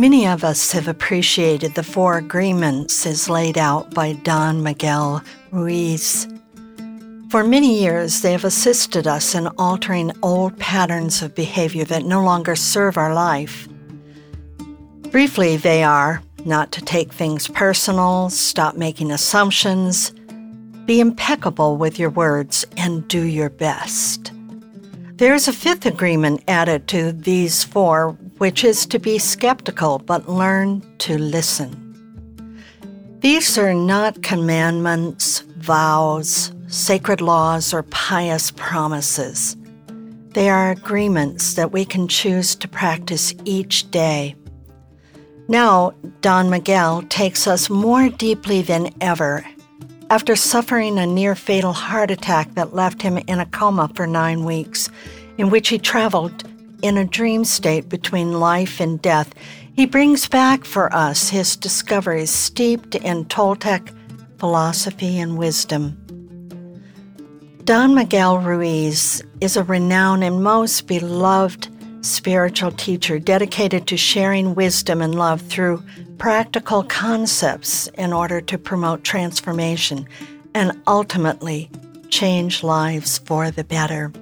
Many of us have appreciated the four agreements as laid out by Don Miguel Ruiz. For many years, they have assisted us in altering old patterns of behavior that no longer serve our life. Briefly, they are not to take things personal, stop making assumptions, be impeccable with your words, and do your best. There is a fifth agreement added to these four, which is to be skeptical but learn to listen. These are not commandments, vows, sacred laws, or pious promises. They are agreements that we can choose to practice each day. Now, Don Miguel takes us more deeply than ever after suffering a near fatal heart attack that left him in a coma for nine weeks, in which he traveled in a dream state between life and death, he brings back for us his discoveries steeped in Toltec philosophy and wisdom. Don Miguel Ruiz is a renowned and most beloved spiritual teacher dedicated to sharing wisdom and love through practical concepts in order to promote transformation and ultimately change lives for the better.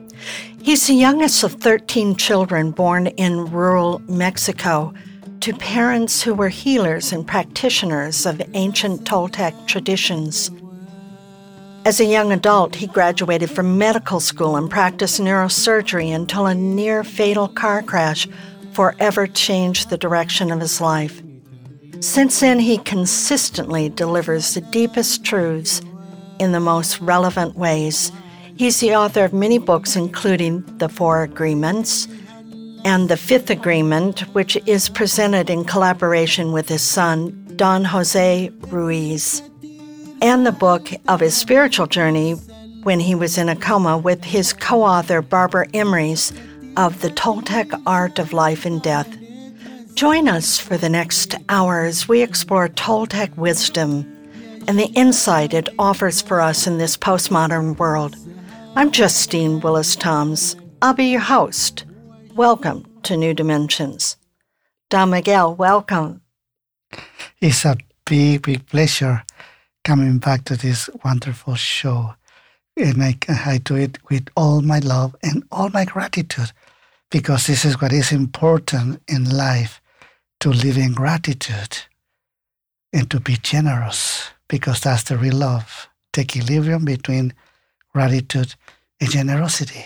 He's the youngest of 13 children born in rural Mexico to parents who were healers and practitioners of ancient Toltec traditions. As a young adult, he graduated from medical school and practiced neurosurgery until a near fatal car crash forever changed the direction of his life. Since then, he consistently delivers the deepest truths in the most relevant ways. He's the author of many books, including The Four Agreements and The Fifth Agreement, which is presented in collaboration with his son, Don Jose Ruiz, and the book of his spiritual journey when he was in a coma with his co author, Barbara Emrys, of The Toltec Art of Life and Death. Join us for the next hour as we explore Toltec wisdom and the insight it offers for us in this postmodern world. I'm Justine Willis Toms. I'll be your host. Welcome to New Dimensions. Don Miguel, welcome. It's a big, big pleasure coming back to this wonderful show. And I, I do it with all my love and all my gratitude because this is what is important in life to live in gratitude and to be generous because that's the real love, the equilibrium between gratitude and generosity.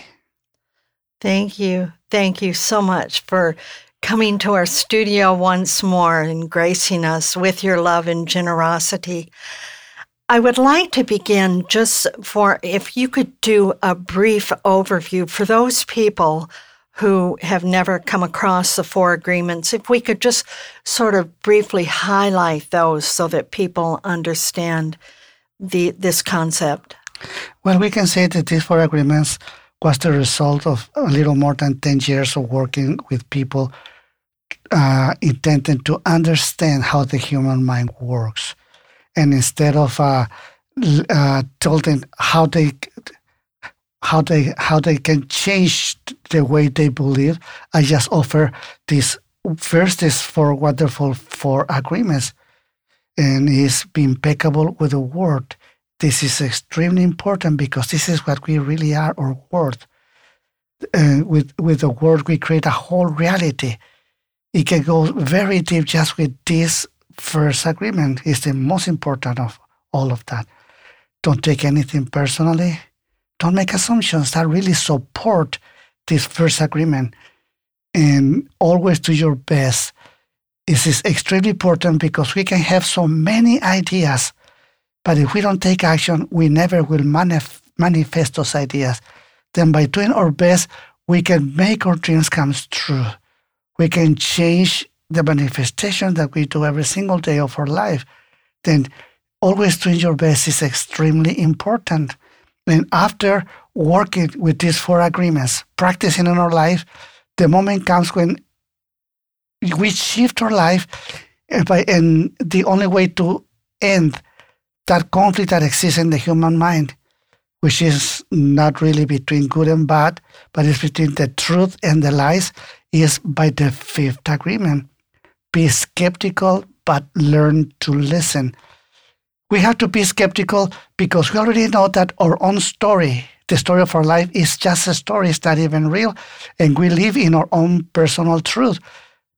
Thank you. Thank you so much for coming to our studio once more and gracing us with your love and generosity. I would like to begin just for if you could do a brief overview for those people who have never come across the four agreements, if we could just sort of briefly highlight those so that people understand the this concept. Well, we can say that these four agreements was the result of a little more than 10 years of working with people uh, intended to understand how the human mind works. And instead of uh, uh, them how they how they how they can change the way they believe. I just offer this first is for wonderful four agreements, and is impeccable with the word. This is extremely important because this is what we really are, or world. Uh, with with the word, we create a whole reality. It can go very deep just with this first agreement. Is the most important of all of that. Don't take anything personally. Don't make assumptions that really support this first agreement, and always do your best. This is extremely important because we can have so many ideas, but if we don't take action, we never will manif- manifest those ideas then by doing our best, we can make our dreams come true. We can change the manifestation that we do every single day of our life. Then always doing your best is extremely important. And after working with these four agreements, practicing in our life, the moment comes when we shift our life eh, and the only way to end that conflict that exists in the human mind which is not really between good and bad, but it's between the truth and the lies, is by the fifth agreement. Be skeptical, but learn to listen. We have to be skeptical because we already know that our own story, the story of our life, is just a story, it's not even real, and we live in our own personal truth.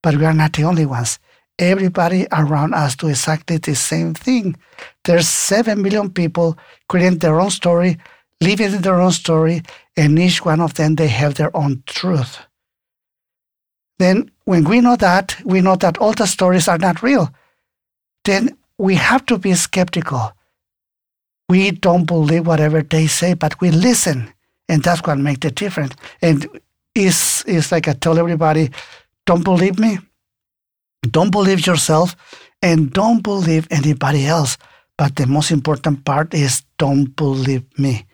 But we are not the only ones. Everybody around us do exactly the same thing. There's 7 million people creating their own story, living their own story, and each one of them they have their own truth. Then, when we know that, we know that all the stories are not real. Then we have to be skeptical. We don't believe whatever they say, but we listen, and that's what makes the difference. And it's, it's like I tell everybody, don't believe me, don't believe yourself, and don't believe anybody else. But the most important part is don't believe me.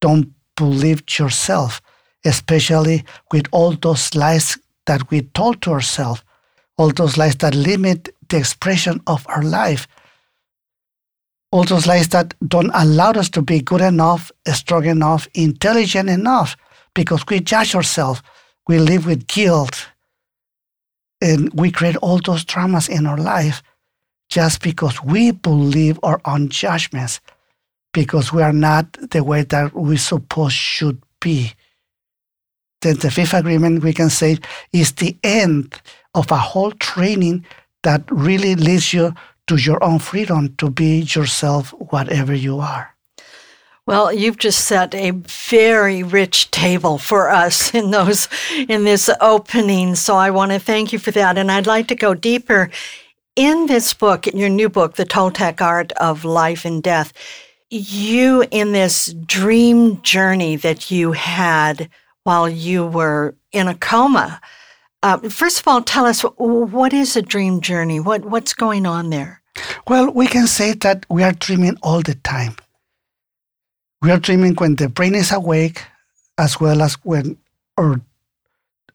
Don't believe yourself, especially with all those lies that we told to ourselves, all those lies that limit the expression of our life, all those lies that don't allow us to be good enough, strong enough, intelligent enough, because we judge ourselves, we live with guilt, and we create all those traumas in our life just because we believe our own judgments because we are not the way that we suppose should be. Then the fifth agreement, we can say, is the end of a whole training that really leads you to your own freedom to be yourself, whatever you are. Well, you've just set a very rich table for us in those in this opening. So I want to thank you for that. And I'd like to go deeper in this book, in your new book, The Toltec Art of Life and Death you in this dream journey that you had while you were in a coma. Uh, first of all, tell us what is a dream journey? What what's going on there? Well, we can say that we are dreaming all the time. We are dreaming when the brain is awake, as well as when our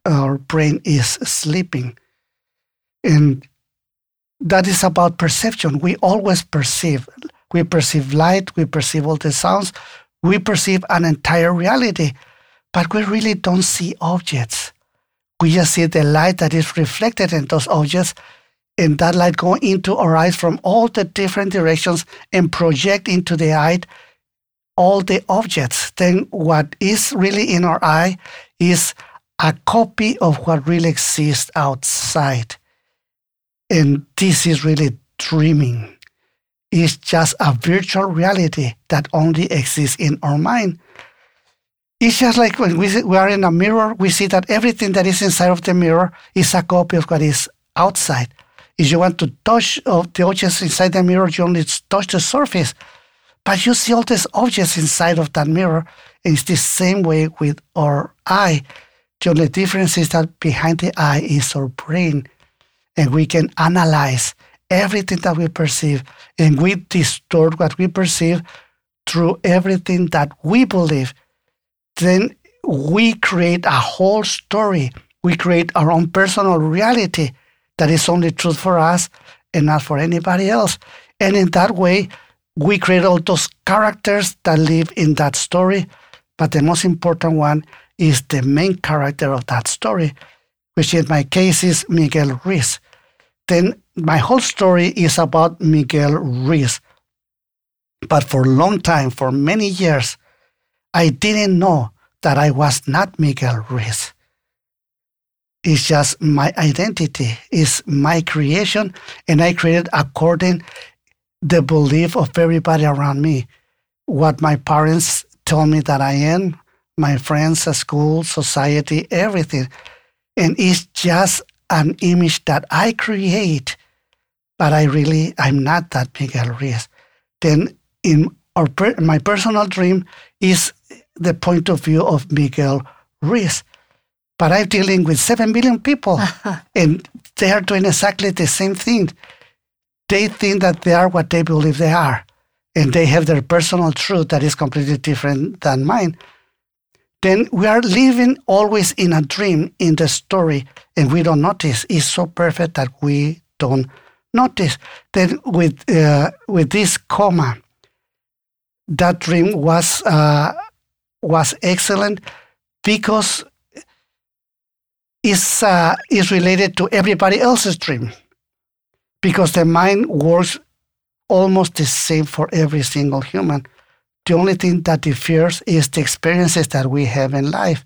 our brain is sleeping, and that is about perception. We always perceive we perceive light, we perceive all the sounds, we perceive an entire reality, but we really don't see objects. We just see the light that is reflected in those objects, and that light go into our eyes from all the different directions and project into the eye all the objects. Then what is really in our eye is a copy of what really exists outside. And this is really dreaming It's just a virtual reality that only exists in our mind. It's just like when we, we are in a mirror, we see that everything that is inside of the mirror is a copy of what is outside. If you want to touch of the objects inside the mirror, you only touch the surface. But you see all these objects inside of that mirror. And it's the same way with our eye. The only difference is that behind the eye is our brain. And we can analyze everything that we perceive, and we distort what we perceive through everything that we believe, then we create a whole story. We create our own personal reality that is only true for us and not for anybody else. And in that way, we create all those characters that live in that story. But the most important one is the main character of that story, which in my case is Miguel Ruiz. Then my whole story is about Miguel Ruiz. But for a long time, for many years, I didn't know that I was not Miguel Ruiz. It's just my identity, it's my creation, and I created according the belief of everybody around me. What my parents told me that I am, my friends at school, society, everything. And it's just an image that I create, but I really, I'm not that Miguel Ruiz. Then in our, my personal dream is the point of view of Miguel Ruiz. But I'm dealing with 7 billion people, and they are doing exactly the same thing. They think that they are what they believe they are, and they have their personal truth that is completely different than mine. Then we are living always in a dream in the story, and we don't notice. It's so perfect that we don't notice. Then with uh, with this coma, that dream was uh, was excellent because it's, uh, related to everybody else's dream. Because the mind works almost the same for every single human. The only thing that differs is the experiences that we have in life.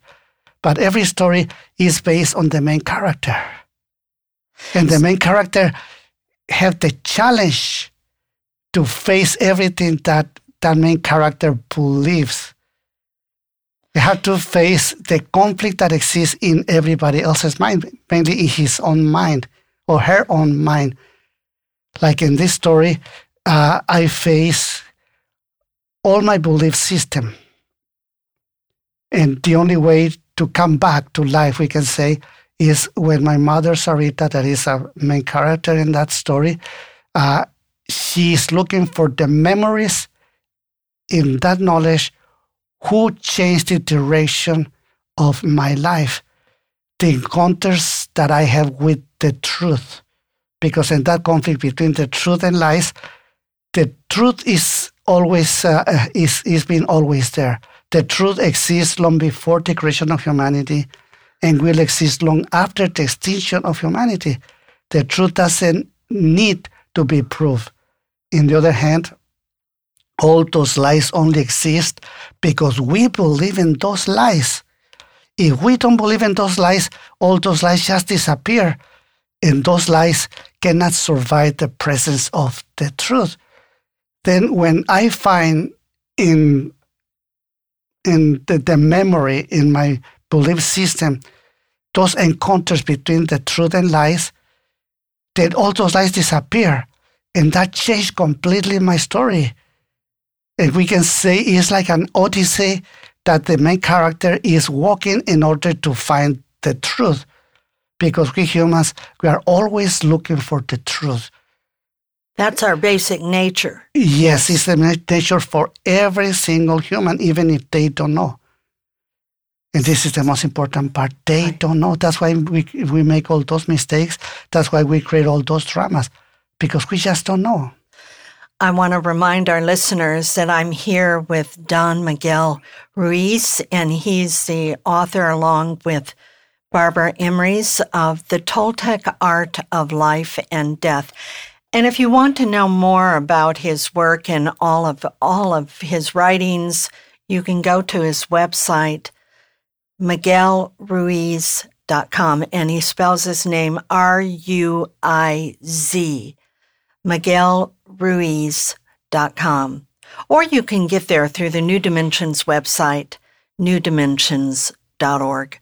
But every story is based on the main character. And the main character have the challenge to face everything that that main character believes you have to face the conflict that exists in everybody else's mind, mainly in his own mind or her own mind. Like in this story, uh, I face all my belief system. And the only way to come back to life, we can say, is when my mother, Sarita, that is a main character in that story, uh, she is looking for the memories in that knowledge who changed the direction of my life, the encounters that I have with the truth. Because in that conflict between the truth and lies, the truth is always uh, uh, is is been always there. The truth exists long before the creation of humanity, and will exist long after the extinction of humanity. The truth doesn't need to be proved. In the other hand, all those lies only exist because we believe in those lies. If we don't believe in those lies, all those lies just disappear. And those lies cannot survive the presence of the truth. Then when I find in in the, the memory in my belief system those encounters between the truth and lies, then all those lies disappear. And that changed completely my story and we can say it's like an odyssey that the main character is walking in order to find the truth. Because we humans, we are always looking for the truth. That's our basic nature. Yes, it's the nature for every single human, even if they don't know. And this is the most important part. They right. don't know. That's why we, we make all those mistakes. That's why we create all those dramas, because we just don't know. I want to remind our listeners that I'm here with Don Miguel Ruiz, and he's the author, along with Barbara Emrys, of The Toltec Art of Life and Death. And if you want to know more about his work and all of all of his writings, you can go to his website, miguelruiz.com, and he spells his name R U I Z. MiguelRuiz.com. Or you can get there through the New Dimensions website, newdimensions.org.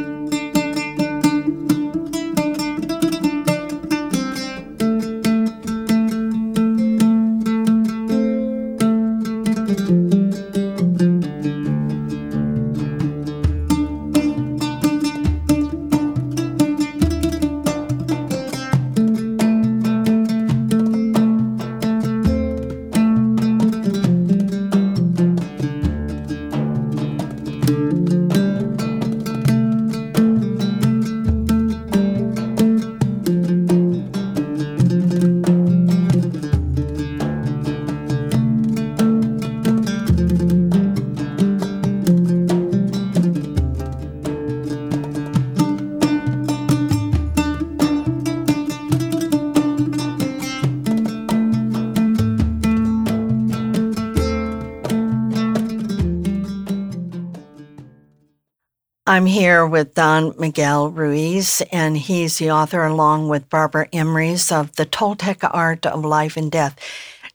I'm here with Don Miguel Ruiz, and he's the author, along with Barbara Emrys, of The Toltec Art of Life and Death.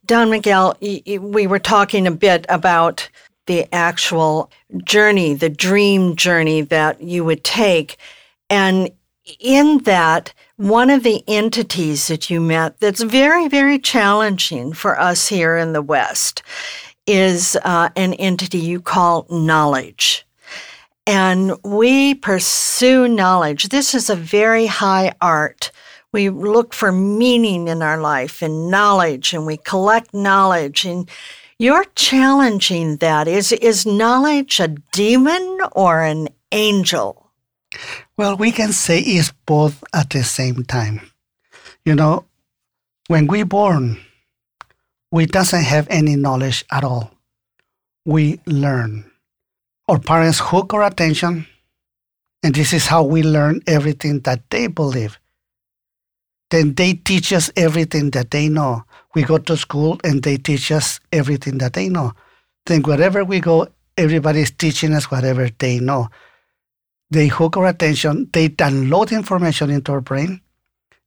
Don Miguel, we were talking a bit about the actual journey, the dream journey that you would take. And in that, one of the entities that you met that's very, very challenging for us here in the West is uh, an entity you call knowledge. And we pursue knowledge. This is a very high art. We look for meaning in our life and knowledge, and we collect knowledge. And you're challenging that. Is, is knowledge a demon or an angel? Well, we can say it's both at the same time. You know, when we born, we doesn't have any knowledge at all. We learn. Our parents hook our attention, and this is how we learn everything that they believe. Then they teach us everything that they know. We go to school and they teach us everything that they know. Then wherever we go, everybody's teaching us whatever they know. They hook our attention, they download information into our brain,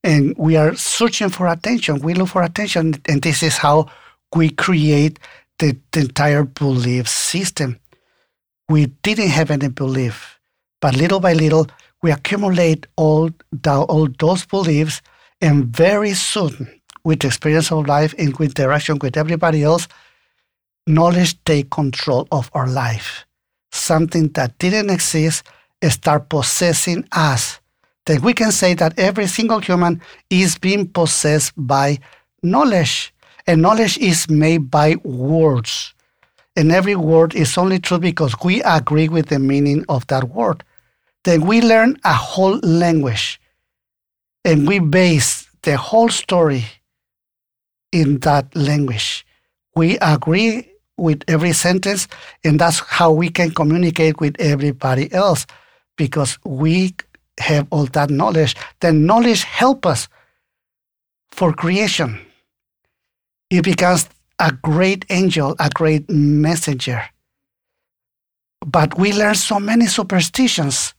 and we are searching for attention. We look for attention, and this is how we create the, the entire belief system. We didn't have any belief, but little by little, we accumulate all, the, all those beliefs, and very soon, with the experience of life and with interaction with everybody else, knowledge take control of our life. Something that didn't exist start possessing us. Then we can say that every single human is being possessed by knowledge. And knowledge is made by words. And every word is only true because we agree with the meaning of that word. Then we learn a whole language. And we base the whole story in that language. We agree with every sentence, and that's how we can communicate with everybody else because we have all that knowledge. Then knowledge help us for creation. It becomes a great angel, a great messenger. But we learn so many superstitions.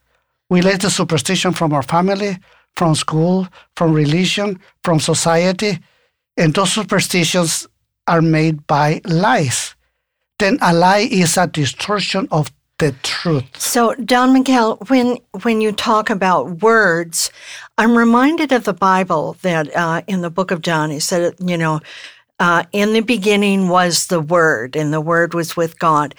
We learn the superstition from our family, from school, from religion, from society, and those superstitions are made by lies. Then a lie is a distortion of the truth. So, Don Miguel, when when you talk about words, I'm reminded of the Bible that uh, in the book of John, he said, you know, uh, in the beginning was the Word, and the Word was with God,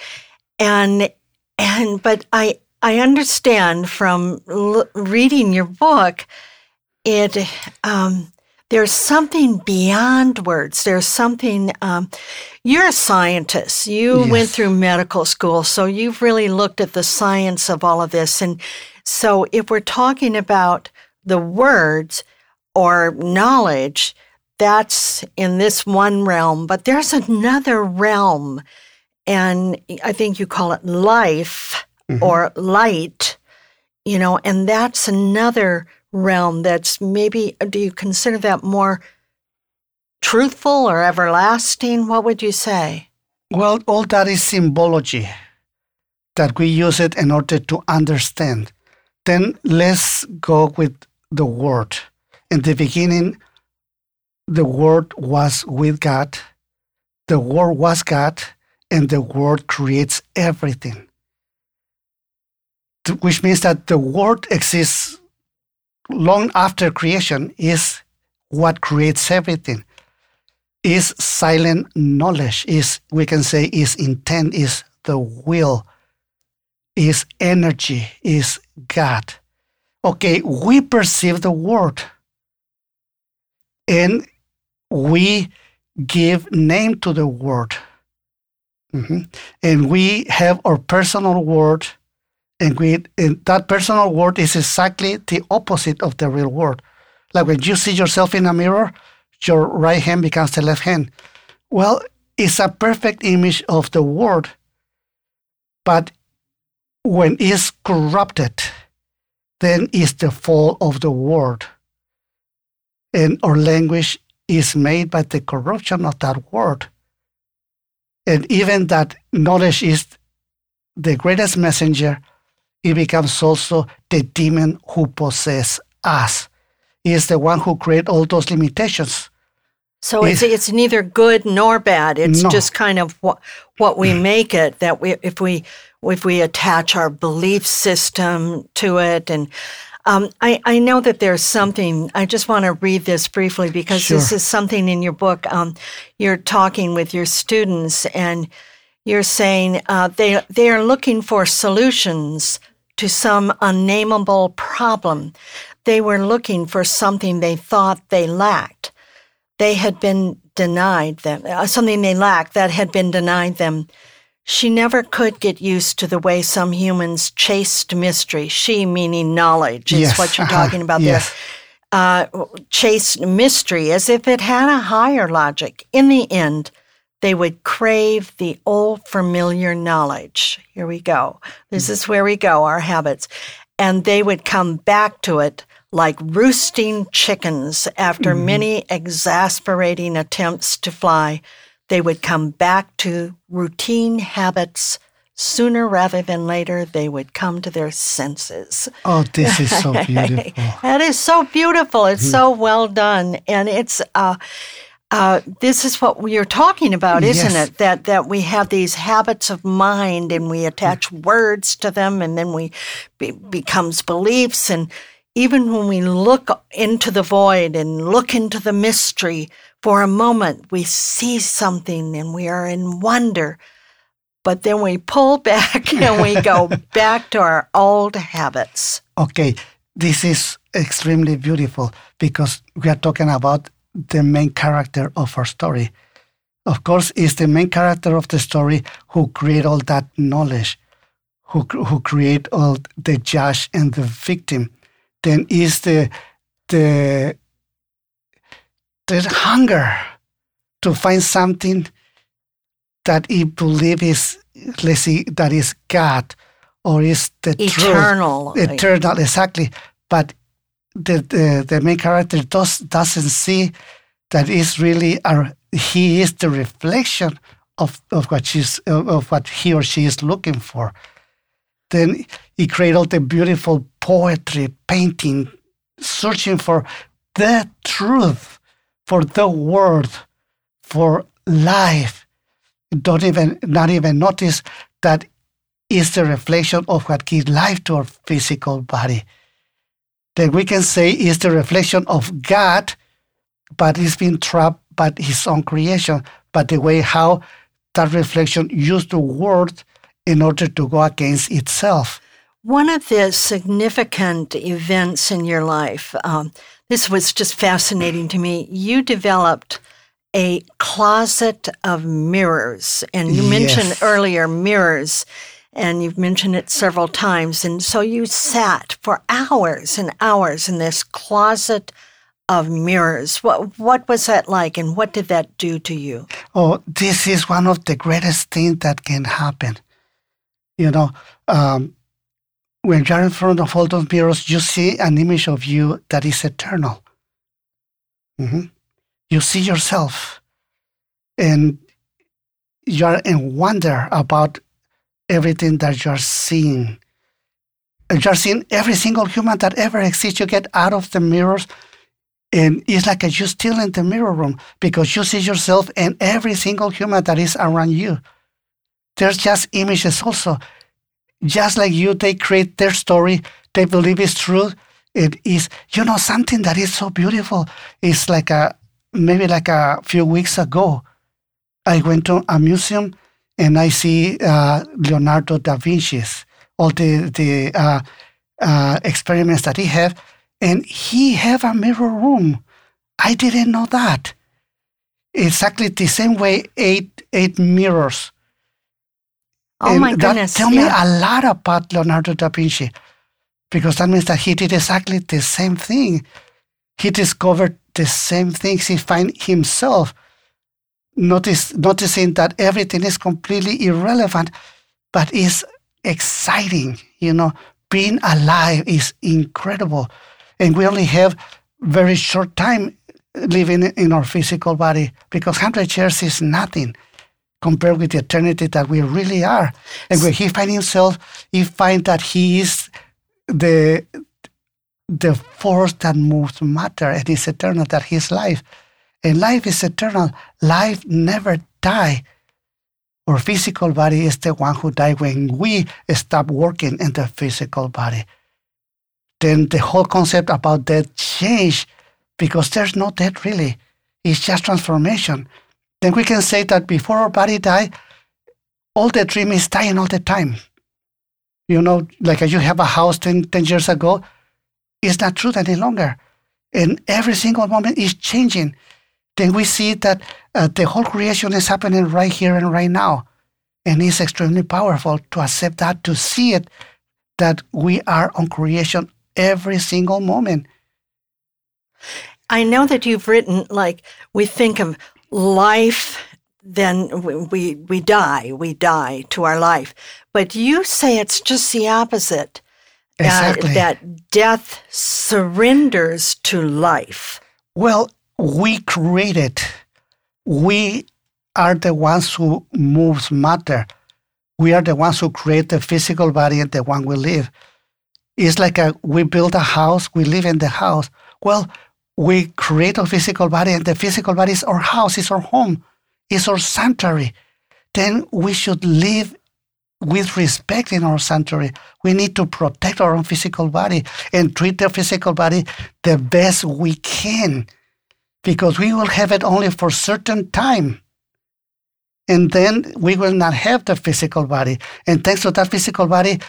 and and but I I understand from l- reading your book, it. Um, there's something beyond words. There's something, um, you're a scientist. You yes. went through medical school, so you've really looked at the science of all of this. And so if we're talking about the words or knowledge, that's in this one realm, but there's another realm. And I think you call it life mm-hmm. or light, you know, and that's another realm that's maybe, do you consider that more truthful or everlasting? What would you say? Well, all that is symbology that we use it in order to understand. Then let's go with the word. In the beginning, the word was with God, the word was God, and the word creates everything. Which means that the word exists long after creation is what creates everything is silent knowledge is we can say is intent is the will is energy is god okay we perceive the word and we give name to the word mm-hmm. and we have our personal word and, we, and that personal word is exactly the opposite of the real word. Like when you see yourself in a mirror, your right hand becomes the left hand. Well, it's a perfect image of the word, but when it's corrupted, then is the fall of the word. And our language is made by the corruption of that word. And even that knowledge is the greatest messenger it becomes also the demon who possesses us. He is the one who created all those limitations. So it's it's neither good nor bad. It's No. just kind of what what we mm. make it. That we if we if we attach our belief system to it, and um, I I know that there's something. I just want to read this briefly because this is something in your book. Um, you're talking with your students, and you're saying uh, they they are looking for solutions to some unnameable problem. They were looking for something they thought they lacked they had been denied them, uh, something they lacked that had been denied them. She never could get used to the way some humans chased mystery. She, meaning knowledge, is Yes, what you're uh-huh, talking about yes. there. Uh, chased mystery as if it had a higher logic. In the end, they would crave the old familiar knowledge. Here we go. This is where we go, our habits. And they would come back to it like roosting chickens after many exasperating attempts to fly. They would come back to routine habits. Sooner rather than later, they would come to their senses. Oh, this is so beautiful. That is so beautiful. It's Mm-hmm. so well done, and it's uh, uh, this is what we're talking about, isn't Yes. it? That that we have these habits of mind, and we attach words to them, and then we be, becomes beliefs. And even when we look into the void and look into the mystery for a moment, we see something, and we are in wonder. But then we pull back and we go back to our old habits. Okay, this is extremely beautiful because we are talking about the main character of our story. Of course, it's the main character of the story who create all that knowledge, who who create all the judge and the victim. Then is the the the hunger to find something that he believes is let's see that is God or is the truth. Eternal. eternal exactly. But the, the the main character does doesn't see that is really a, he is the reflection of, of what she's of of what he or she is looking for. Then he created all the beautiful poetry painting searching for the truth for the word for life don't even not even notice that is the reflection of what gives life to our physical body. Then we can say is the reflection of God, but it's been trapped by his own creation, but the way how that reflection used the word in order to go against itself. One of the significant events in your life, um, this was just fascinating to me. You developed a closet of mirrors, and you mentioned earlier mirrors, and you've mentioned it several times. And so you sat for hours and hours in this closet of mirrors. What what was that like, and what did that do to you? Oh, this is one of the greatest things that can happen. You know, um, when you're in front of all those mirrors, you see an image of you that is eternal. Mhm. You see yourself, and you're in wonder about everything that you're seeing. You're seeing every single human that ever exists. You get out of the mirrors, and it's like you're still in the mirror room because you see yourself and every single human that is around you. There's just images also. Just like you, they create their story, they believe it's true. It is, you know, something that is so beautiful. It's like a, maybe like a few weeks ago, I went to a museum and I see uh, Leonardo da Vinci's, all the, the uh, uh, experiments that he have, and he have a mirror room. I didn't know that. Exactly the same way, eight eight mirrors. Oh And my that goodness! Tell yeah. me a lot about Leonardo da Vinci, because that means that he did exactly the same thing. He discovered the same things. He find himself notice noticing that everything is completely irrelevant, but is exciting. You know, being alive is incredible, and we only have very short time living in our physical body because hundred years is nothing compared with the eternity that we really are. And when he finds himself, he finds that he is the the force that moves matter and is eternal, that his life. And life is eternal. Life never die. Our physical body is the one who died when we stop working in the physical body. Then the whole concept about death changed because there's no death really. It's just transformation. Then we can say that before our body die, all the dream is dying all the time. You know, like you have a house 10, 10 years ago, it's not true any longer. And every single moment is changing. Then we see that uh, the whole creation is happening right here and right now. And it's extremely powerful to accept that, to see it, that we are on creation every single moment. I know that you've written, like, we think of life, then we, we, we die, we die to our life. But you say it's just the opposite. Exactly. Uh, that death surrenders to life. Well, we create it. We are the ones who moves matter. We are the ones who create the physical body and the one we live. It's like a, we build a house, we live in the house. Well, we create a physical body, and the physical body is our house, is our home, is our sanctuary. Then we should live with respect in our sanctuary. We need to protect our own physical body and treat the physical body the best we can because we will have it only for certain time. And then we will not have the physical body. And thanks to that physical body,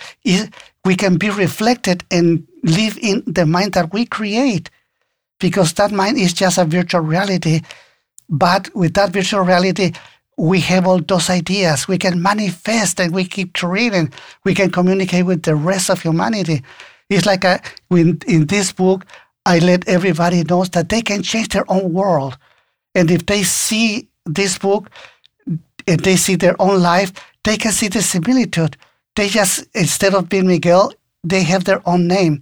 we can be reflected and live in the mind that we create because that mind is just a virtual reality. But with that virtual reality, we have all those ideas. We can manifest and we keep creating. We can communicate with the rest of humanity. It's like uh, a, in, in this book, I let everybody know that they can change their own world. And if they see this book and they see their own life, they can see the similitude. They just, instead of being Miguel, they have their own name.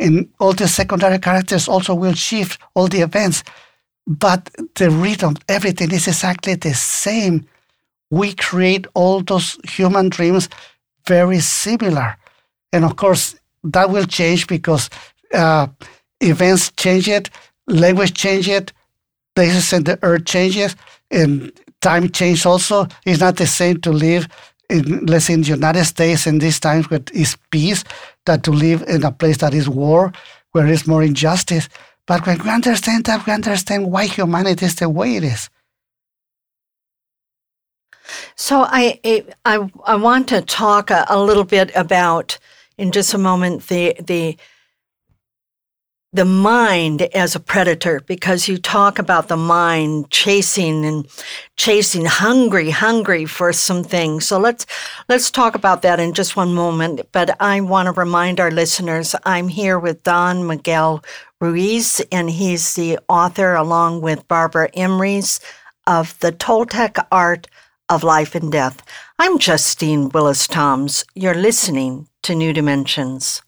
And all the secondary characters also will shift all the events but the rhythm, everything is exactly the same. We create all those human dreams very similar. And of course, that will change because uh, events change it, language change it, places in the earth changes, and time change also. It's not the same to live in, let's say, in the United States in these times where it's peace, that to live in a place that is war, where it's more injustice. But when we understand that, we understand why humanity is the way it is. So I I I want to talk a, a little bit about in just a moment the the the mind as a predator because you talk about the mind chasing and chasing hungry hungry for some things. So let's let's talk about that in just one moment. But i want to remind our listeners i'm here with don miguel ruiz and he's the author along with barbara emrys of the toltec art of life and death. I'm justine willis toms you're listening to new dimensions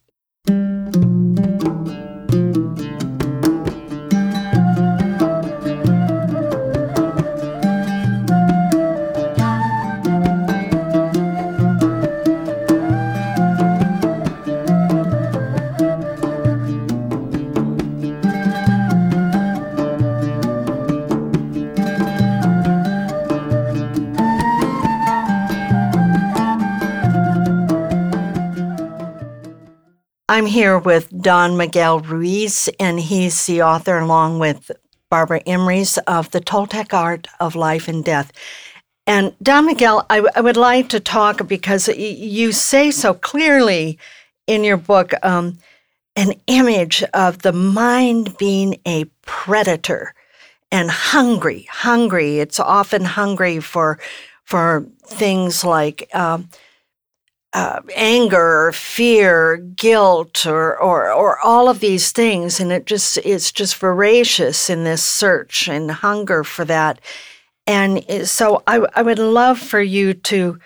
I'm here with Don Miguel Ruiz, and he's the author, along with Barbara Emrys, of The Toltec Art of Life and Death. And Don Miguel, I, w- I would like to talk because you say so clearly in your book um, an image of the mind being a predator and hungry, hungry. It's often hungry for for things like um, uh, anger fear, guilt, or, or or all of these things, and it just it's just voracious in this search and hunger for that. And so, I, I would love for you to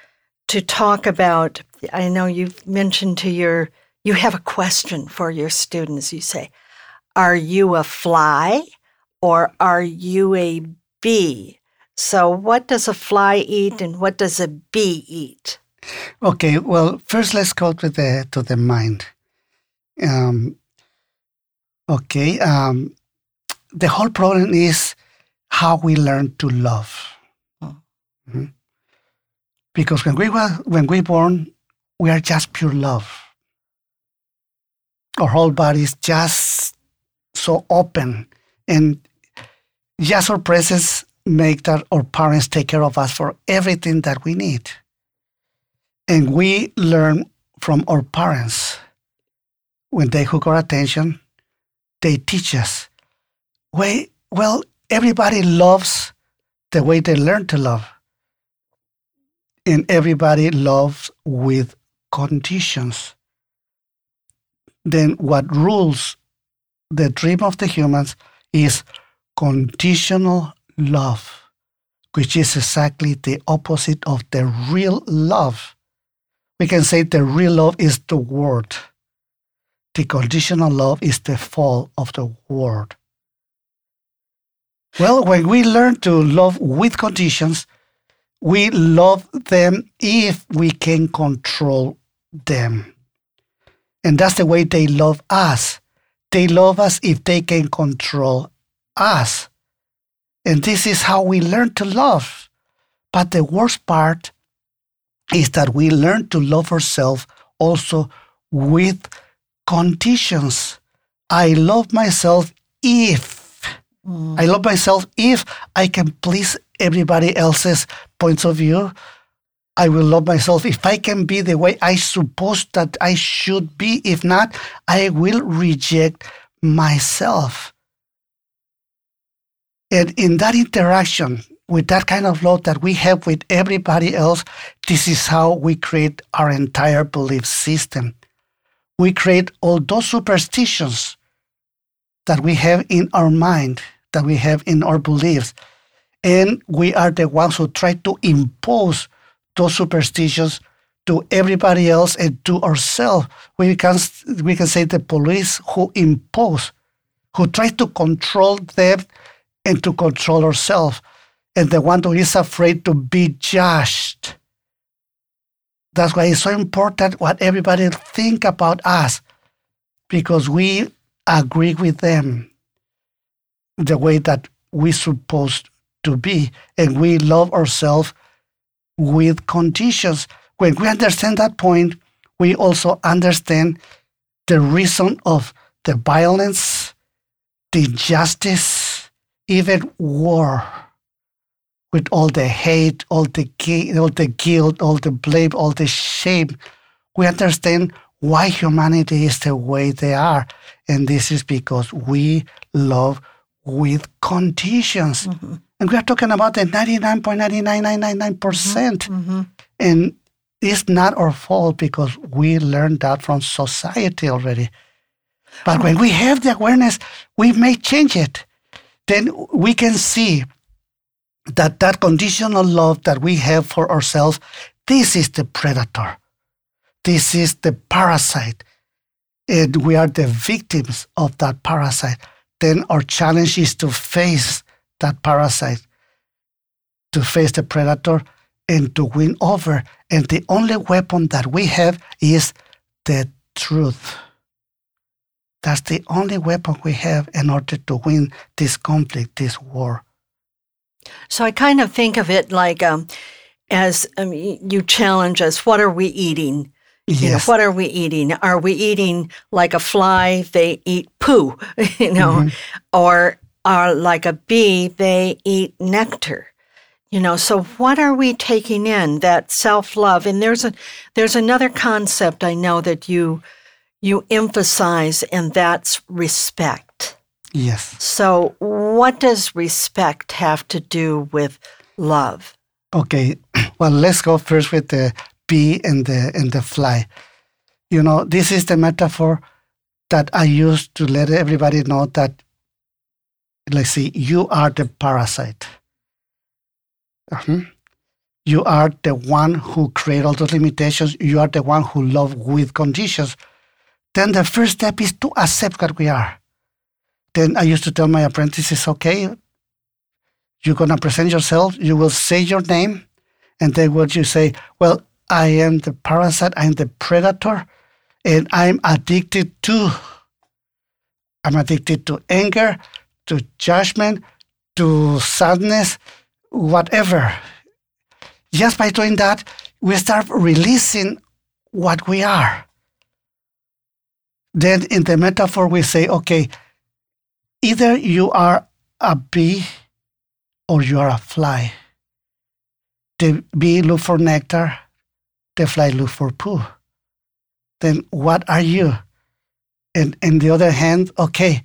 to talk about. I know you've mentioned to your you have a question for your students. You say, "Are you a fly, or are you a bee?" So, what does a fly eat and what does a bee eat? Okay, well, first let's go to the to the mind. Um, okay, um, the whole problem is how we learn to love. Oh. Mhm. Because when we were when we born, we are just pure love. Our whole body is just so open, and just our presence make that our parents take care of us for everything that we need. And we learn from our parents. When they hook our attention, they teach us. Wait, well, everybody loves the way they learn to love. And everybody loves with conditions. Then what rules the dream of the humans is conditional love, which is exactly the opposite of the real love. We can say the real love is the word. The conditional love is the fall of the word. Well, when we learn to love with conditions, we love them if we can control them. And that's the way they love us. They love us if they can control us. And this is how we learn to love. But the worst part is that we learn to love ourselves also with conditions. I love myself if. I love myself if I can please everybody else's points of view. I will love myself if I can be the way I suppose that I should be. If not, I will reject myself. And in that interaction, with that kind of love that we have with everybody else, this is how we create our entire belief system. We create all those superstitions that we have in our mind, that we have in our beliefs. And we are the ones who try to impose those superstitions to everybody else and to ourselves. We can, we can say the police who impose, who try to control them and to control ourselves, and the one who is afraid to be judged. That's why it's so important what everybody think about us, because we agree with them the way that we supposed to be, and we love ourselves with conditions. When we understand that point, we also understand the reason of the violence, the injustice, even war. With all the hate, all the all the guilt, all the blame, all the shame, we understand why humanity is the way they are, and this is because we love with conditions. Mm-hmm. And we are talking about the 99.99999%. Mm-hmm. Mm-hmm. And it's not our fault because we learned that from society already. But when we have the awareness, we may change it. Then we can see that that conditional love that we have for ourselves, this is the predator. This is the parasite. And we are the victims of that parasite. Then our challenge is to face that parasite, to face the predator and to win over. And the only weapon that we have is the truth. That's the only weapon we have in order to win this conflict, this war. So I kind of think of it like um, as um, you challenge us what are we eating? You know, Yes. what are we eating? Are we eating like a fly? They eat poo, you know, or are like a bee? They eat nectar. You know, so what are we taking in? That self love, and there's a there's another concept I know that you you emphasize, and that's respect. Yes. So, what does respect have to do with love? Okay. Well, let's go first with the bee and the and the fly. You know, this is the metaphor that I use to let everybody know that let's see, you are the parasite. Mhm. You are the one who create all those limitations. You are the one who love with conditions. Then the first step is to accept what we are. Then I used to tell my apprentices, okay, You're going to present yourself, you will say your name, and then what you say, well, I am the parasite, I'm the predator, and I'm addicted to. I'm addicted to anger, to judgment, to sadness, whatever. Just by doing that, we start releasing what we are. Then in the metaphor, we say, okay, either you are a bee or you are a fly. The bee look for nectar, the fly look for poo. Then what are you? And on the other hand, okay,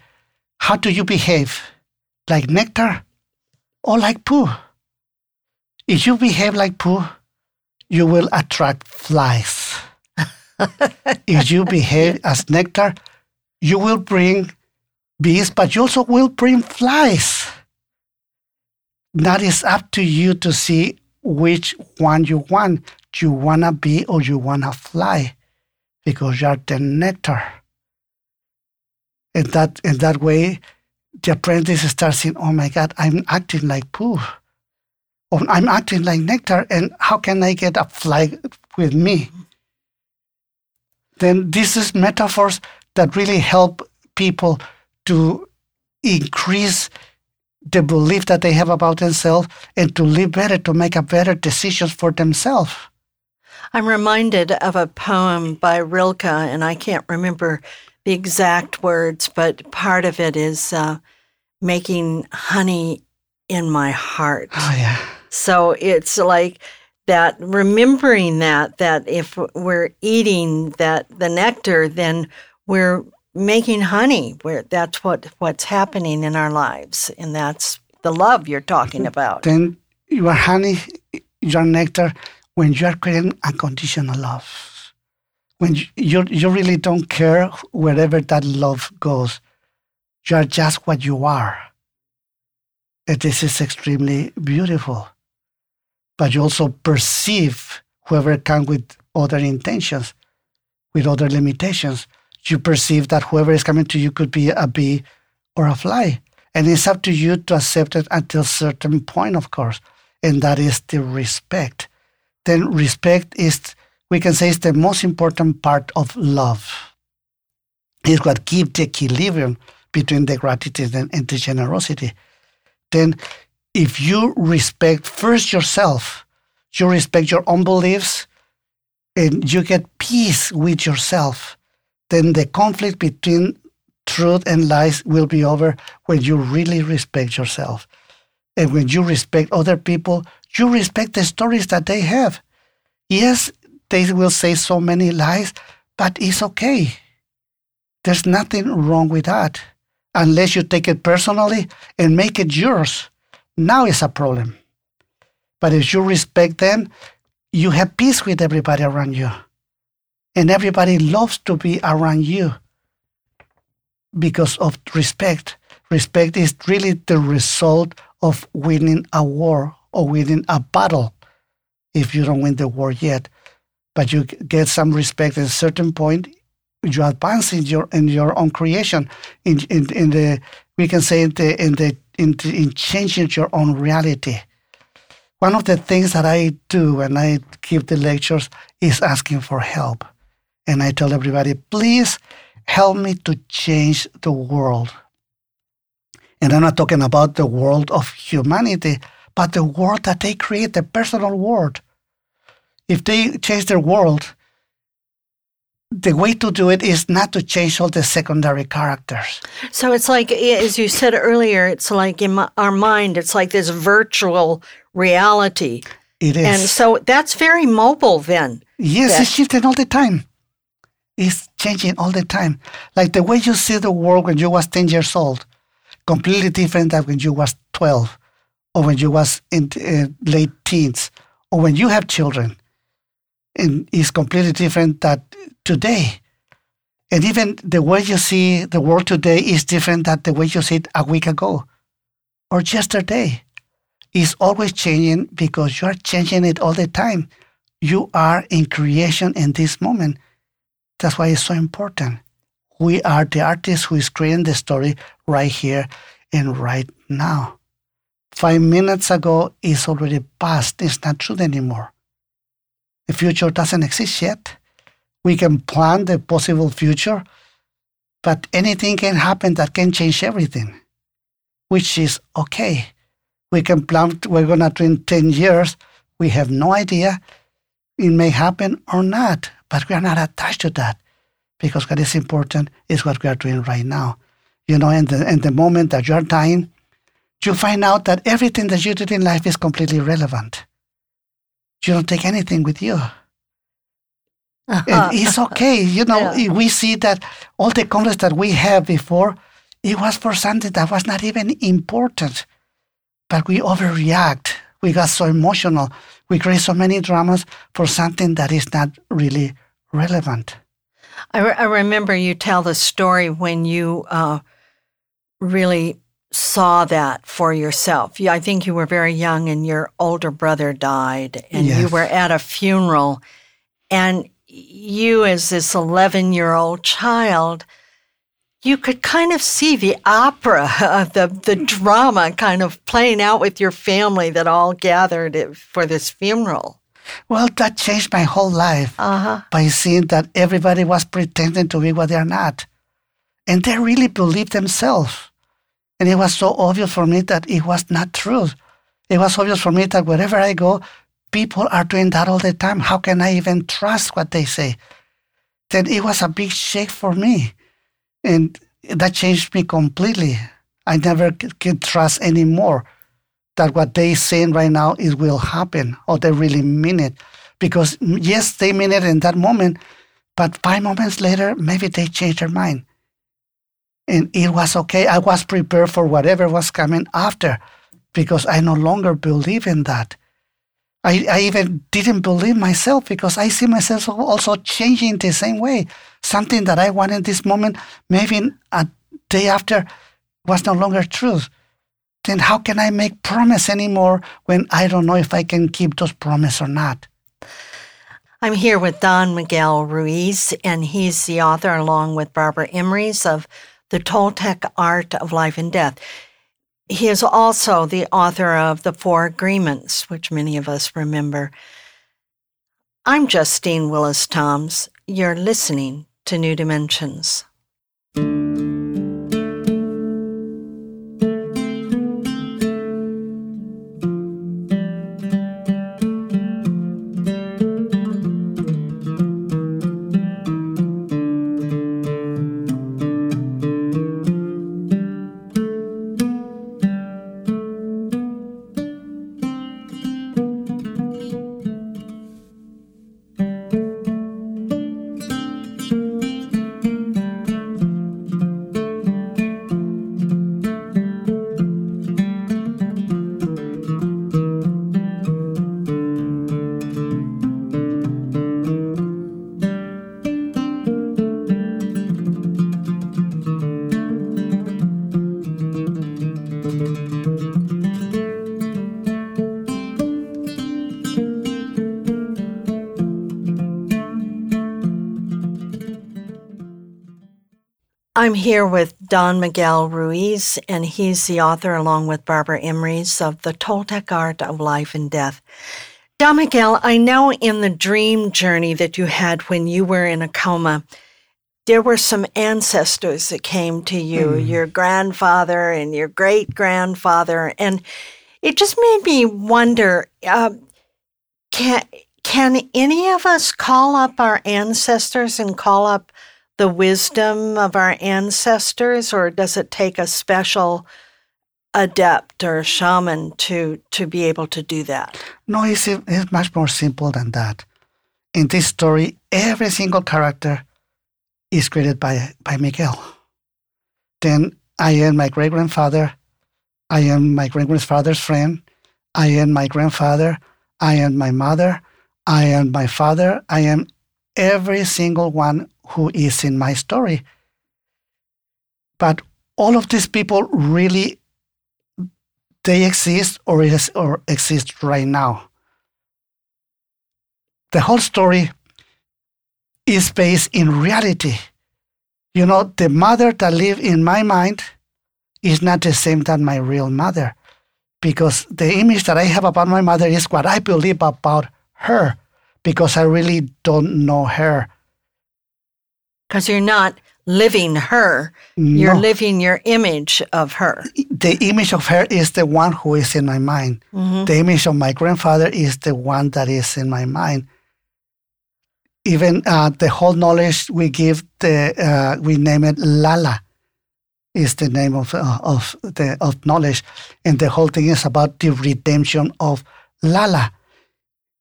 how do you behave? Like nectar or like poo? If you behave like poo, you will attract flies. if you behave as nectar, you will bring bees, but you also will bring flies. That is up to you to see which one you want. You want to be or you want to fly because you are the nectar. And that, in that way, the apprentice starts saying, Oh my God, I'm acting like poo. Or I'm acting like nectar, and how can I get a fly with me? Then this is metaphors that really help people to increase the belief that they have about themselves and to live better, to make a better decisions for themselves. I'm reminded of a poem by Rilke, and I can't remember the exact words, but part of it is uh, making honey in my heart. Oh, yeah. So it's like that, remembering that, that if we're eating that the nectar, then we're making honey where that's what what's happening in our lives and that's the love you're talking about. Then your honey your nectar when you are creating unconditional love when you, you, you really don't care wherever that love goes you are just what you are. And this is extremely beautiful. But you also perceive whoever comes with other intentions with other limitations you perceive that whoever is coming to you could be a bee or a fly. And it's up to you to accept it until a certain point, of course. And that is the respect. Then respect is, we can say, is the most important part of love. It's what keeps the equilibrium between the gratitude and, and the generosity. Then if you respect first yourself, you respect your own beliefs, and you get peace with yourself then the conflict between truth and lies will be over when you really respect yourself. And when you respect other people, you respect the stories that they have. Yes, they will say so many lies, but it's okay. There's nothing wrong with that. Unless you take it personally and make it yours. Now it's a problem. But if you respect them, you have peace with everybody around you and everybody loves to be around you because of respect. Respect is really the result of winning a war or winning a battle if you don't win the war yet. But you get some respect at a certain point, you advance in your in your own creation, in in, in the we can say in the in the in, the, in changing your own reality. One of the things that I do when I give the lectures is asking for help. And I tell everybody, please help me to change the world. And I'm not talking about the world of humanity, but the world that they create, the personal world. If they change their world, the way to do it is not to change all the secondary characters. So it's like, as you said earlier, it's like in our mind, it's like this virtual reality. It is. And so that's very mobile then. Yes, that, it's shifting all the time is changing all the time. Like the way you see the world when you was 10 years old, completely different than when you was 12 or when you was in uh, late teens or when you have children. And is completely different that today. And even the way you see the world today is different than the way you see it a week ago or yesterday. It's always changing because you are changing it all the time. You are in creation in this moment. That's why it's so important. We are the artist who is creating the story right here and right now. five minutes ago is already past. It's not true anymore. The future doesn't exist yet. We can plan the possible future, but anything can happen that can change everything, which is okay. We can plan, we're going to in 10 years. We have no idea. It may happen or not, but we are not attached to that because what is important is what we are doing right now. You know, in the, in the moment that you're dying, you find out that everything that you did in life is completely irrelevant. You don't take anything with you. Uh-huh. it's okay. You know, yeah. we see that all the conflicts that we have before, it was for something that was not even important. But we overreact. We got so emotional. We create so many dramas for something that is not really relevant. I, re- I remember you tell the story when you uh, really saw that for yourself. I think you were very young and your older brother died, and yes. you were at a funeral. And you, as this 11 year old child, you could kind of see the opera, the, the drama kind of playing out with your family that all gathered for this funeral. Well, that changed my whole life uh-huh. by seeing that everybody was pretending to be what they're not. And they really believed themselves. And it was so obvious for me that it was not true. It was obvious for me that wherever I go, people are doing that all the time. How can I even trust what they say? Then it was a big shake for me. And that changed me completely. I never could trust anymore that what they saying right now is will happen or they really mean it. Because mm, yes, they mean it in that moment, but five moments later, maybe they change their mind and it was okay. I was prepared for whatever was coming after because I no longer believe in that. I, I even didn't believe myself because I see myself also changing the same way. Something that I want in this moment, maybe a day after, was no longer true. Then how can I make promise anymore when I don't know if I can keep those promises or not? I'm here with Don Miguel Ruiz, and he's the author, along with Barbara Emrys, of the Toltec Art of Life and Death. He is also the author of The Four Agreements, which many of us remember. I'm Justine Willis Toms. You're listening to New Dimensions. I'm here with Don Miguel Ruiz, and he's the author, along with Barbara Emrys, of The Toltec Art of Life and Death. Don Miguel, I know in the dream journey that you had when you were in a coma, there were some ancestors that came to you, mm. your grandfather and your great grandfather, and it just made me wonder uh, can, can any of us call up our ancestors and call up the wisdom of our ancestors, or does it take a special adept or shaman to to be able to do that? No, it's, it's much more simple than that. In this story, every single character is created by, by Miguel. Then I am my great grandfather. I am my great grandfather's friend. I am my grandfather. I am my mother. I am my father. I am every single one who is in my story. But all of these people really they exist or is or exist right now. The whole story is based in reality. You know, the mother that lives in my mind is not the same than my real mother. because the image that I have about my mother is what I believe about her because I really don't know her. Because you're not living her, you're No. living your image of her. The image of her is the one who is in my mind. Mhm. The image of my grandfather is the one that is in my mind. Even uh, the whole knowledge we give, the uh, we name it Lala, is the name of uh, of the of knowledge, and the whole thing is about the redemption of Lala.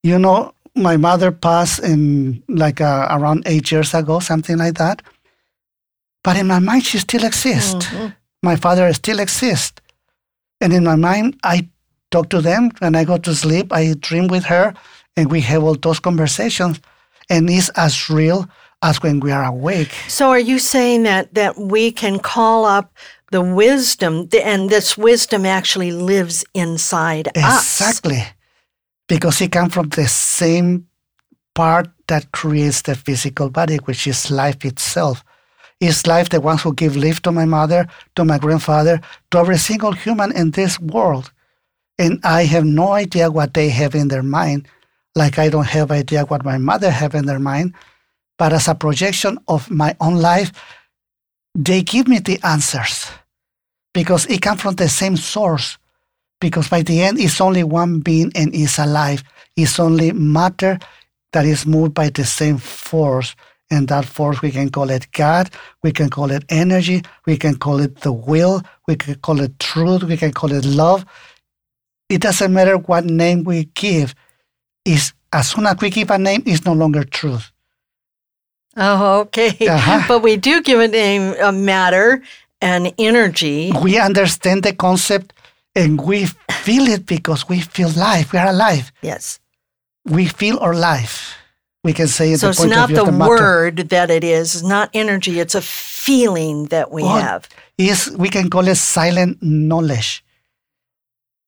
You know, my mother passed in like uh, around eight years ago, something like that. But in my mind, she still exists Mhm. my father still exists. And in my mind, I talk to them. When I go to sleep, I dream with her, and we have all those conversations. And it's as real as when we are awake. So, are you saying that that we can call up the wisdom, and this wisdom actually lives inside us? Exactly. Because it comes from the same part that creates the physical body, which is life itself. Is life the ones who give life to my mother, to my grandfather, to every single human in this world? And I have no idea what they have in their mind, like I don't have idea what my mother have in their mind. But as a projection of my own life, they give me the answers because it comes from the same source because by the end it's only one being and is alive it's only matter that is moved by the same force and that force we can call it god we can call it energy we can call it the will we can call it truth we can call it love it doesn't matter what name we give is as soon as we give a name it's no longer truth Oh, okay. Uh-huh. But we do give a name, a matter, and energy. we understand the concept and we feel it because we feel life we are alive Yes. we feel our life we can say So the it's point not of view the, of the matter. word that it is, it's not energy, it's a feeling that we have. is we can call it silent knowledge.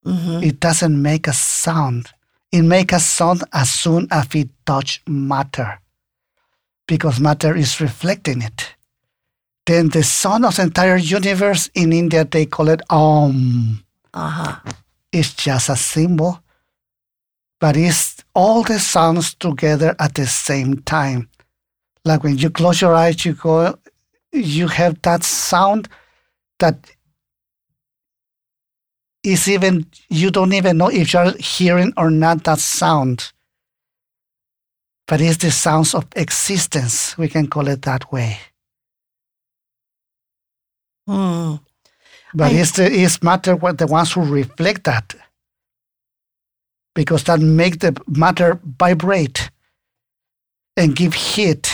Mhm. It doesn't make a sound. It makes a sound as soon as it touch matter, because matter is reflecting it. Then the sound of the entire universe in India they call it Om. Uh-huh. It's just a symbol, but it's all the sounds together at the same time. Like when you close your eyes, you go, you have that sound that is even you don't even know if you're hearing or not that sound. But it's the sounds of existence. We can call it that way. Hmm. But I- it's the it's matter what the ones who reflect that. Because that make the matter vibrate and give heat.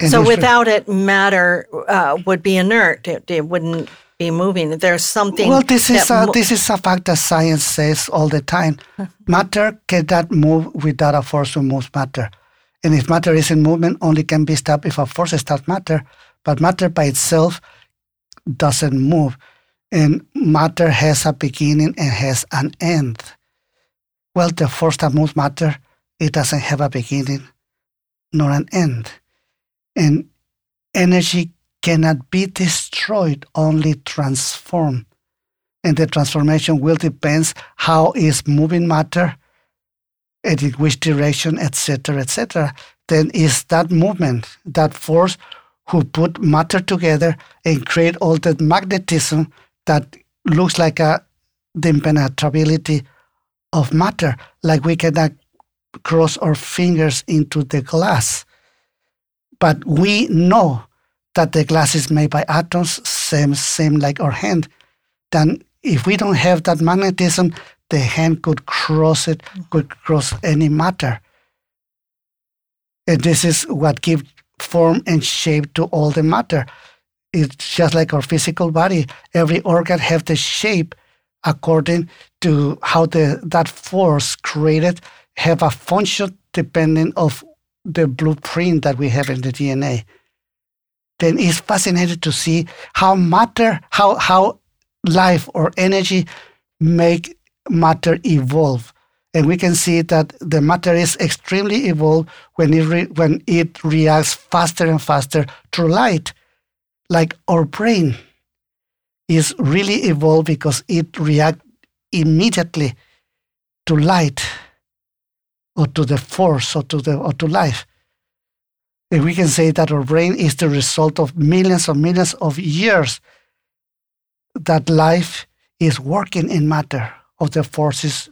And So without it, matter uh, would be inert. It, it wouldn't be moving. There's something. well, this is a, mo- this is a fact that science says all the time. matter cannot move without a force who moves matter, and if matter is in movement, only can be stopped if a force stops matter. But matter by itself doesn't move, and matter has a beginning and has an end. Well, the force that moves matter, it doesn't have a beginning nor an end, and energy cannot be destroyed, only transformed. And the transformation will depend how is moving matter and in which direction, etc., etc. Then is that movement, that force who put matter together and create all that magnetism that looks like a the impenetrability of matter, like we cannot cross our fingers into the glass. But we know that the glass is made by atoms, same same like our hand. Then if we don't have that magnetism, the hand could cross it, could cross any matter. And this is what gives form and shape to all the matter. It's just like our physical body. Every organ have the shape according to how the that force created have a function depending of the blueprint that we have in the DNA. Then it's fascinating to see how matter, how how life or energy make matter evolve. And we can see that the matter is extremely evolved when it, when it reacts faster and faster through light, like our brain. is really evolved because it reacts immediately to light or to the force or to the or to life. And we can say that our brain is the result of millions and millions of years that life is working in matter, of the forces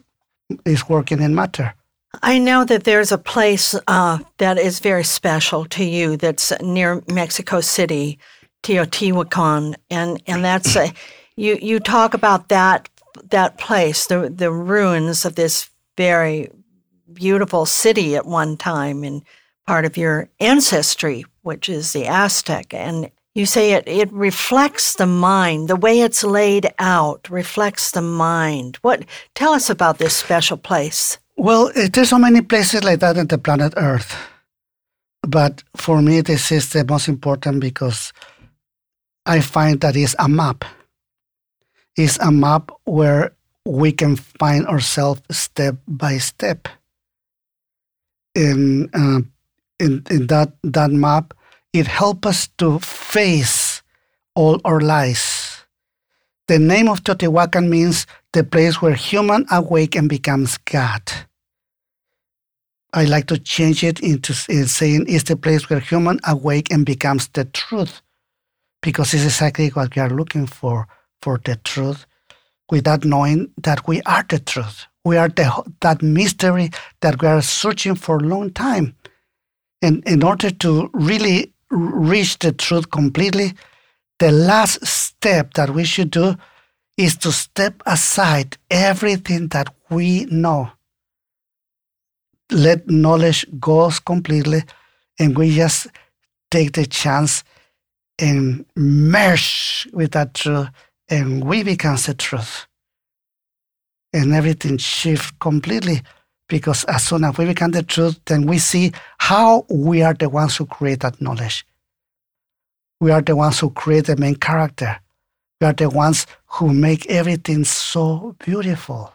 is working in matter. I know that there's a place uh, that is very special to you that's near Mexico City, Teotihuacan, and and that's a, you you talk about that that place, the the ruins of this very beautiful city at one time and part of your ancestry, which is the Aztec, and you say it it reflects the mind, the way it's laid out reflects the mind. What tell us about this special place? Well, there's so many places like that on the planet Earth. But for me, this is the most important because I find that it's a map. It's a map where we can find ourselves step by step. In, uh, in, in that, that map, it helps us to face all our lies. The name of Teotihuacan means the place where human awake and becomes God. I like to change it into saying it's the place where human awake and becomes the truth, because it's exactly what we are looking for for the truth, without knowing that we are the truth. We are the, that mystery that we are searching for a long time. And in order to really reach the truth completely, the last step that we should do is to step aside everything that we know. Let knowledge go completely and we just take the chance and merge with that truth and we become the truth. And everything shifts completely because as soon as we become the truth then we see how we are the ones who create that knowledge. We are the ones who create the main character. We are the ones who make everything so beautiful.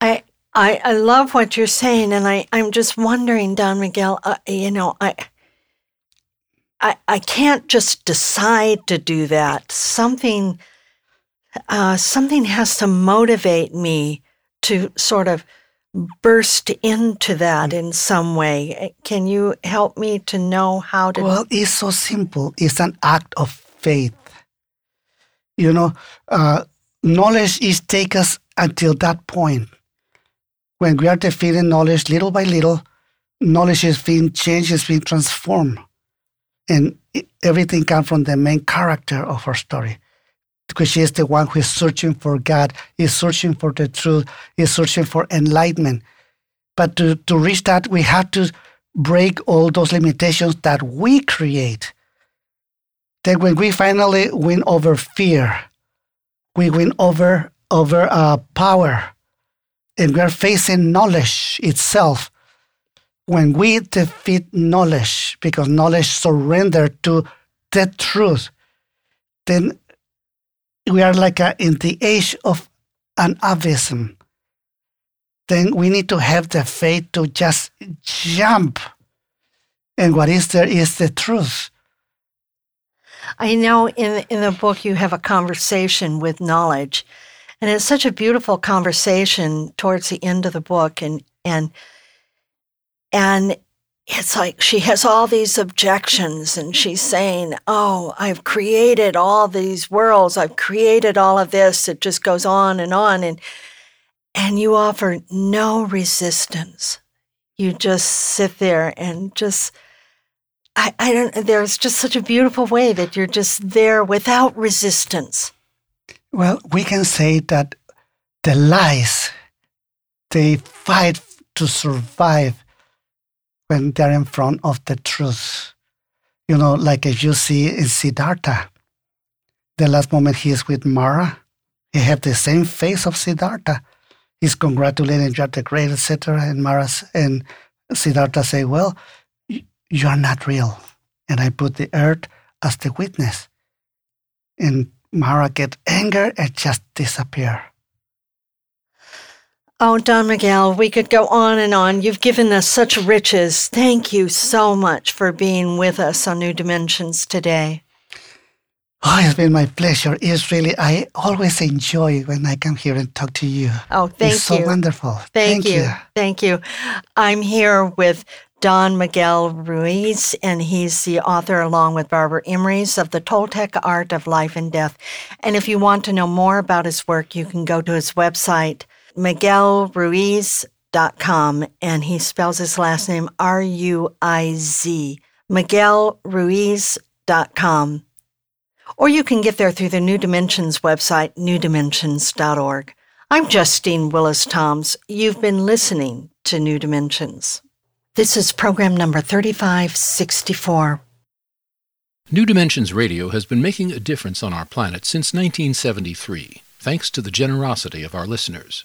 I I, I love what you're saying, and I, I'm just wondering, Don Miguel, uh, you know, I, I, I can't just decide to do that. Something, uh, something has to motivate me to sort of burst into that in some way. Can you help me to know how to? Well, it's so simple. It's an act of faith. You know, uh, knowledge is take us until that point when we are defeating knowledge little by little, knowledge is being changed, is being transformed. And everything comes from the main character of our story, because she is the one who is searching for God, is searching for the truth, is searching for enlightenment. But to, to reach that, we have to break all those limitations that we create. Then when we finally win over fear, we win over over uh, power, and we are facing knowledge itself. When we defeat knowledge, because knowledge surrendered to the truth, then we are like a, in the age of an abysm. Then we need to have the faith to just jump. And what is there is the truth. I know in in the book you have a conversation with knowledge, and it's such a beautiful conversation towards the end of the book. And, and, and it's like she has all these objections and she's saying, Oh, I've created all these worlds. I've created all of this. It just goes on and on. And, and you offer no resistance. You just sit there and just, I, I don't, there's just such a beautiful way that you're just there without resistance. Well, we can say that the lies, they fight to survive when they're in front of the truth. You know, like if you see in Siddhartha, the last moment he is with Mara, he have the same face of Siddhartha. He's congratulating you are the great, etc. And Mara and Siddhartha say, "Well, you are not real," and I put the earth as the witness. And Mara get anger and just disappear. Oh, Don Miguel, we could go on and on. You've given us such riches. Thank you so much for being with us on New Dimensions today. Oh, it's been my pleasure. It's really, I always enjoy when I come here and talk to you. Oh, thank you. it's you. so wonderful. Thank, you. Thank you. I'm here with Don Miguel Ruiz, and he's the author, along with Barbara Emrys, of The Toltec Art of Life and Death. And if you want to know more about his work, you can go to his website, miguelruiz.com, and he spells his last name R U I Z, miguelruiz.com. Or you can get there through the New Dimensions website, newdimensions.org. I'm Justine Willis Toms. You've been listening to New Dimensions. This is program number 3564. New Dimensions Radio has been making a difference on our planet since 1973, thanks to the generosity of our listeners.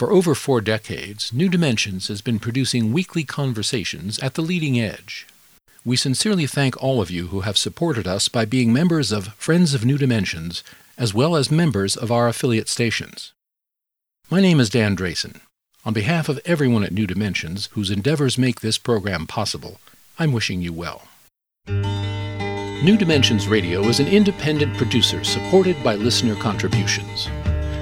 For over four decades, New Dimensions has been producing weekly conversations at the leading edge. We sincerely thank all of you who have supported us by being members of Friends of New Dimensions, as well as members of our affiliate stations. My name is Dan Drayson. On behalf of everyone at New Dimensions whose endeavors make this program possible, I'm wishing you well. New Dimensions Radio is an independent producer supported by listener contributions.